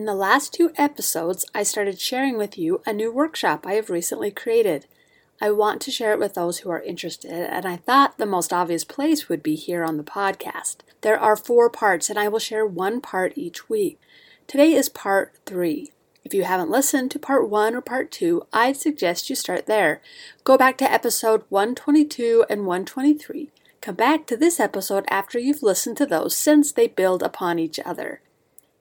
In the last two episodes, I started sharing with you a new workshop I have recently created. I want to share it with those who are interested, and I thought the most obvious place would be here on the podcast. There are four parts, and I will share one part each week. Today is part three. If you haven't listened to part one or part two, I'd suggest you start there. Go back to episode 122 and 123. Come back to this episode after you've listened to those since they build upon each other.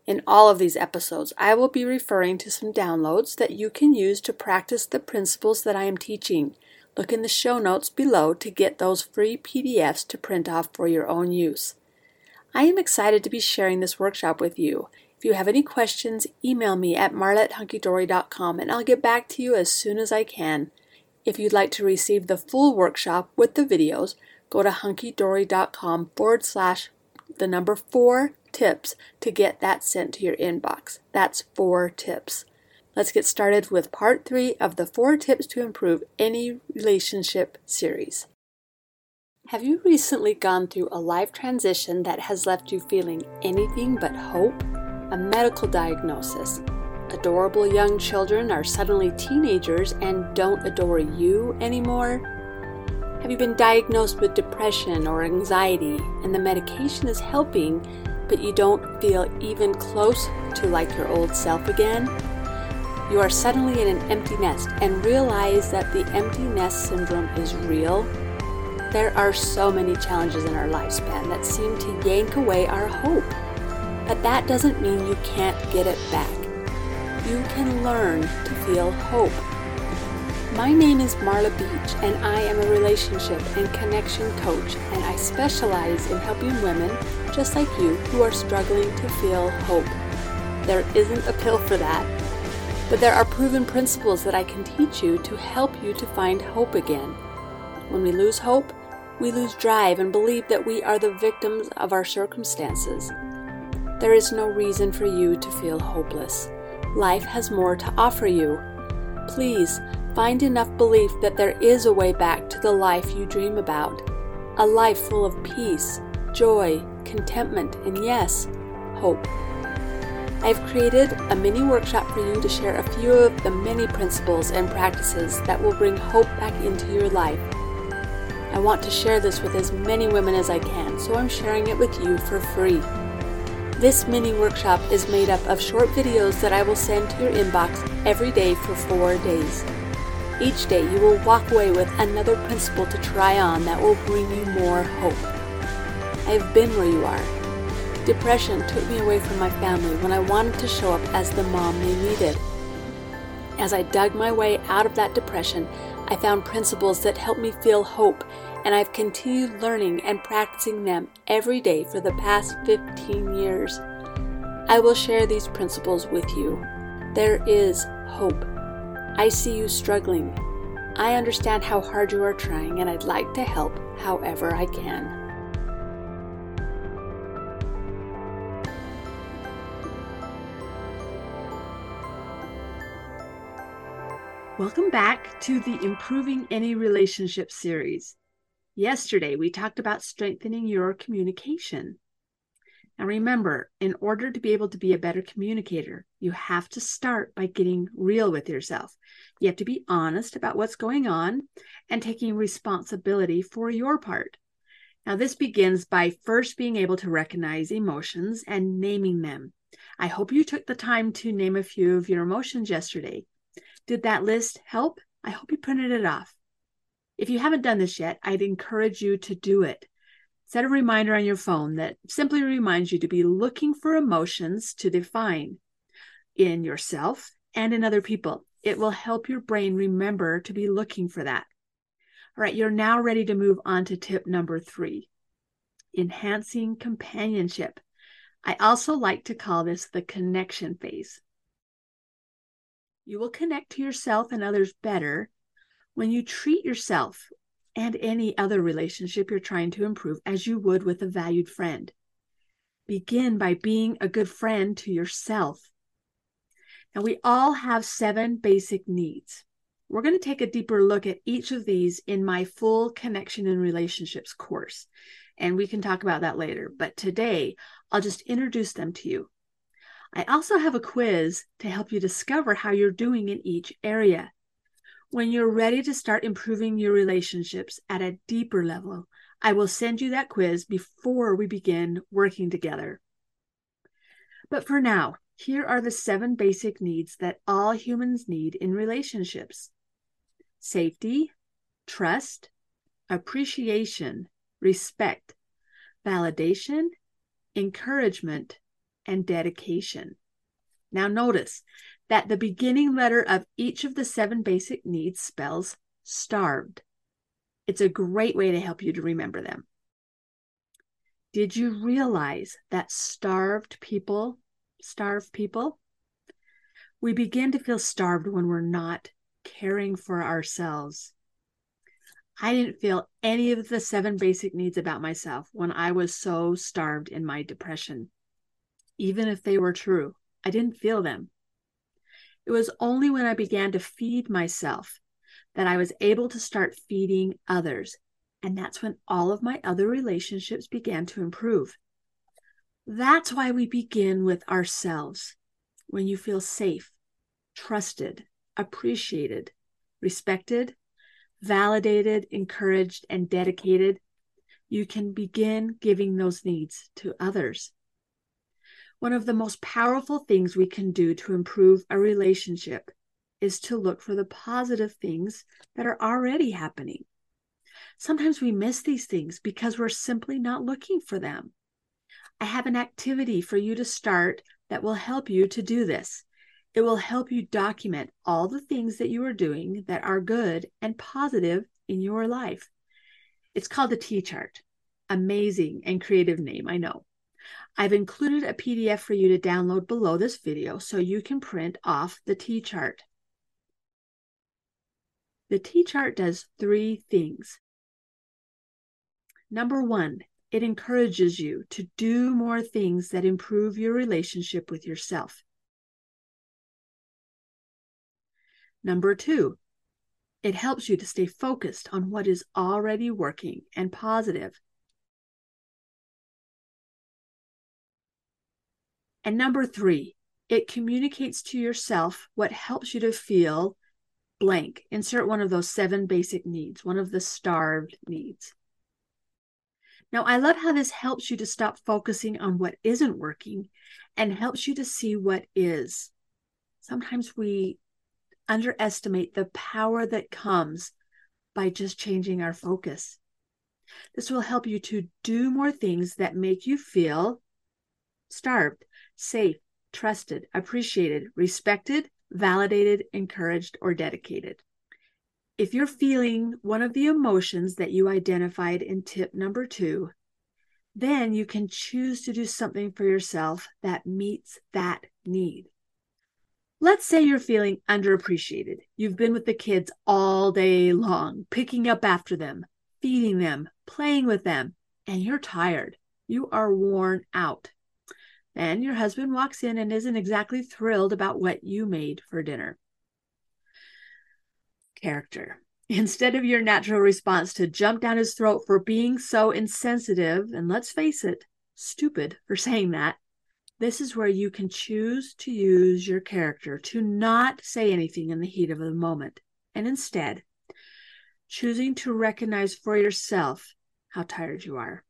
In all of these episodes, I will be referring to some downloads that you can use to practice the principles that I am teaching. Look in the show notes below to get those free PDFs to print off for your own use. I am excited to be sharing this workshop with you. If you have any questions, email me at marla and I'll get back to you as soon as I can. If you'd like to receive the full workshop with the videos, go to hunkeedori.com forward slash the number four tips to get that sent to your inbox. That's four tips. Let's get started with part three of the four tips to improve any relationship series. Have you recently gone through a life transition that has left you feeling anything but hope? A medical diagnosis. Adorable young children are suddenly teenagers and don't adore you anymore? Have you been diagnosed with depression or anxiety and the medication is helping, but you don't feel even close to like your old self again, you are suddenly in an empty nest and realize that the empty nest syndrome is real. There are so many challenges in our lifespan that seem to yank away our hope. But that doesn't mean you can't get it back. You can learn to feel hope. My name is Marla Beach, and I am a relationship and connection coach, and I specialize in helping women just like you who are struggling to feel hope. There isn't a pill for that, but there are proven principles that I can teach you to help you to find hope again. When we lose hope, we lose drive and believe that we are the victims of our circumstances. There is no reason for you to feel hopeless. Life has more to offer you. Please find enough belief that there is a way back to the life you dream about. A life full of peace, joy, contentment, and yes, hope. I've created a mini workshop for you to share a few of the many principles and practices that will bring hope back into your life. I want to share this with as many women as I can, so I'm sharing it with you for free. This mini workshop is made up of short videos that I will send to your inbox every day for four days. Each day you will walk away with another principle to try on that will bring you more hope. I have been where you are. Depression took me away from my family when I wanted to show up as the mom they needed. As I dug my way out of that depression, I found principles that helped me feel hope, and I've continued learning and practicing them every day for the past 15 years. I will share these principles with you. There is hope. I see you struggling. I understand how hard you are trying, and I'd like to help however I can. Welcome back to the Improving Any Relationship series. Yesterday, we talked about strengthening your communication. Now, remember, in order to be able to be a better communicator, you have to start by getting real with yourself. You have to be honest about what's going on and taking responsibility for your part. Now, this begins by first being able to recognize emotions and naming them. I hope you took the time to name a few of your emotions yesterday. Did that list help? I hope you printed it off. If you haven't done this yet, I'd encourage you to do it. Set a reminder on your phone that simply reminds you to be looking for emotions to define in yourself and in other people. It will help your brain remember to be looking for that. All right, you're now ready to move on to tip number three enhancing companionship. I also like to call this the connection phase. You will connect to yourself and others better when you treat yourself and any other relationship you're trying to improve as you would with a valued friend. Begin by being a good friend to yourself. Now, we all have seven basic needs. We're going to take a deeper look at each of these in my full connection and relationships course, and we can talk about that later. But today, I'll just introduce them to you. I also have a quiz to help you discover how you're doing in each area. When you're ready to start improving your relationships at a deeper level, I will send you that quiz before we begin working together. But for now, here are the seven basic needs that all humans need in relationships safety, trust, appreciation, respect, validation, encouragement, and dedication. Now, notice that the beginning letter of each of the seven basic needs spells starved. It's a great way to help you to remember them. Did you realize that starved people starve people? We begin to feel starved when we're not caring for ourselves. I didn't feel any of the seven basic needs about myself when I was so starved in my depression. Even if they were true, I didn't feel them. It was only when I began to feed myself that I was able to start feeding others. And that's when all of my other relationships began to improve. That's why we begin with ourselves. When you feel safe, trusted, appreciated, respected, validated, encouraged, and dedicated, you can begin giving those needs to others. One of the most powerful things we can do to improve a relationship is to look for the positive things that are already happening. Sometimes we miss these things because we're simply not looking for them. I have an activity for you to start that will help you to do this. It will help you document all the things that you are doing that are good and positive in your life. It's called the T chart. Amazing and creative name, I know. I've included a PDF for you to download below this video so you can print off the T chart. The T chart does three things. Number one, it encourages you to do more things that improve your relationship with yourself. Number two, it helps you to stay focused on what is already working and positive. And number three, it communicates to yourself what helps you to feel blank. Insert one of those seven basic needs, one of the starved needs. Now, I love how this helps you to stop focusing on what isn't working and helps you to see what is. Sometimes we underestimate the power that comes by just changing our focus. This will help you to do more things that make you feel starved, safe, trusted, appreciated, respected, validated, encouraged, or dedicated. If you're feeling one of the emotions that you identified in tip number two, then you can choose to do something for yourself that meets that need. Let's say you're feeling underappreciated. You've been with the kids all day long, picking up after them, feeding them, playing with them, and you're tired. You are worn out. Then your husband walks in and isn't exactly thrilled about what you made for dinner. Character. Instead of your natural response to jump down his throat for being so insensitive, and let's face it, stupid for saying that, this is where you can choose to use your character to not say anything in the heat of the moment, and instead, choosing to recognize for yourself how tired you are.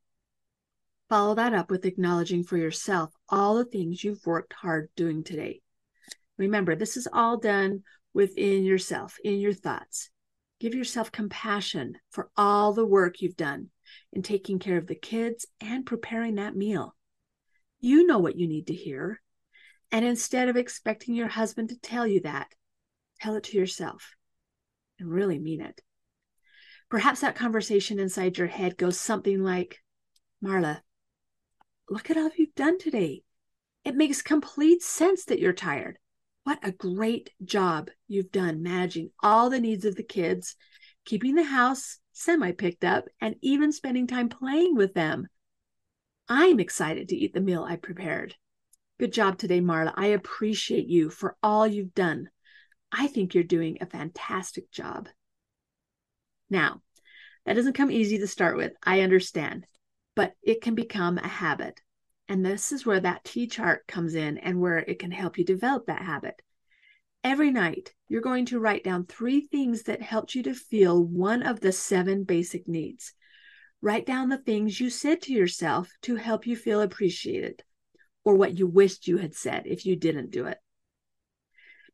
Follow that up with acknowledging for yourself all the things you've worked hard doing today. Remember, this is all done within yourself, in your thoughts. Give yourself compassion for all the work you've done in taking care of the kids and preparing that meal. You know what you need to hear. And instead of expecting your husband to tell you that, tell it to yourself and really mean it. Perhaps that conversation inside your head goes something like Marla, look at all you've done today. It makes complete sense that you're tired. What a great job you've done managing all the needs of the kids, keeping the house semi picked up, and even spending time playing with them. I'm excited to eat the meal I prepared. Good job today, Marla. I appreciate you for all you've done. I think you're doing a fantastic job. Now, that doesn't come easy to start with. I understand but it can become a habit. And this is where that T chart comes in and where it can help you develop that habit. Every night, you're going to write down three things that helped you to feel one of the seven basic needs. Write down the things you said to yourself to help you feel appreciated, or what you wished you had said if you didn't do it.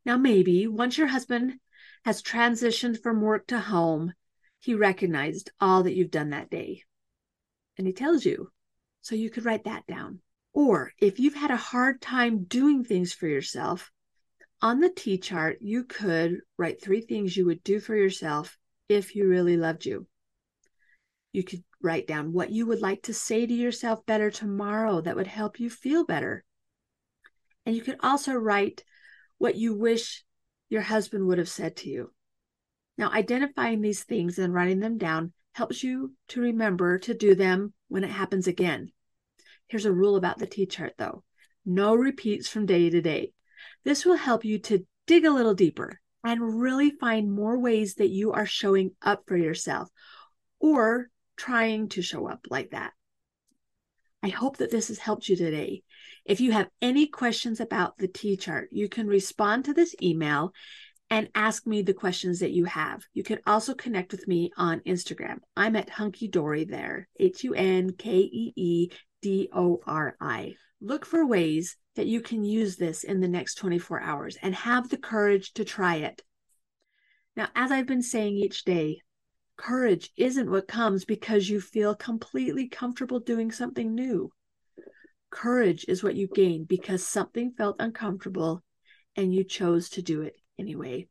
Now, maybe once your husband has transitioned from work to home, he recognized all that you've done that day. And he tells you, so you could write that down. Or if you've had a hard time doing things for yourself, on the T chart, you could write three things you would do for yourself if you really loved you. You could write down what you would like to say to yourself better tomorrow that would help you feel better. And you could also write what you wish your husband would have said to you. Now, identifying these things and writing them down helps you to remember to do them when it happens again. Here's a rule about the T chart though no repeats from day to day. This will help you to dig a little deeper and really find more ways that you are showing up for yourself or trying to show up like that. I hope that this has helped you today. If you have any questions about the T chart, you can respond to this email and ask me the questions that you have. You can also connect with me on Instagram. I'm at Hunkeedori there, H U N K E E D O R I. Look for ways that you can use this in the next 24 hours and have the courage to try it. Now, as I've been saying each day, courage isn't what comes because you feel completely comfortable doing something new. Courage is what you gain because something felt uncomfortable and you chose to do it anyway.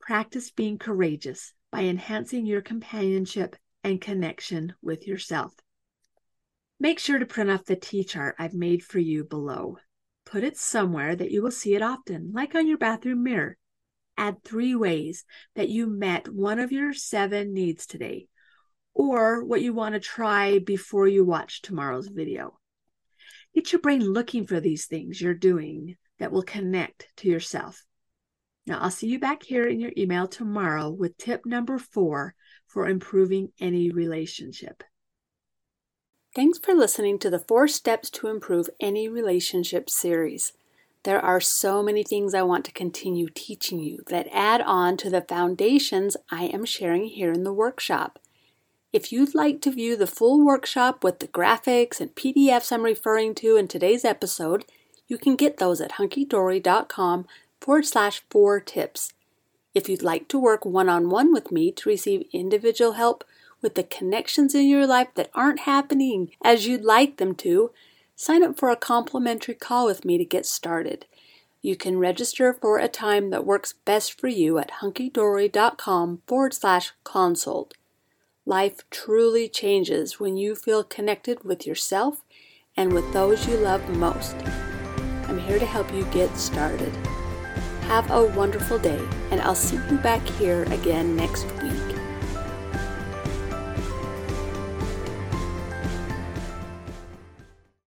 Practice being courageous by enhancing your companionship and connection with yourself. Make sure to print off the T chart I've made for you below. Put it somewhere that you will see it often, like on your bathroom mirror. Add three ways that you met one of your seven needs today, or what you want to try before you watch tomorrow's video. Get your brain looking for these things you're doing that will connect to yourself. Now, I'll see you back here in your email tomorrow with tip number four for improving any relationship. Thanks for listening to the Four Steps to Improve Any Relationship series. There are so many things I want to continue teaching you that add on to the foundations I am sharing here in the workshop. If you'd like to view the full workshop with the graphics and PDFs I'm referring to in today's episode, you can get those at hunkeedori.com forward slash four tips. If you'd like to work one on one with me to receive individual help with the connections in your life that aren't happening as you'd like them to, sign up for a complimentary call with me to get started. You can register for a time that works best for you at hunkeedori.com forward slash consult. Life truly changes when you feel connected with yourself and with those you love most. I'm here to help you get started. Have a wonderful day, and I'll see you back here again next week.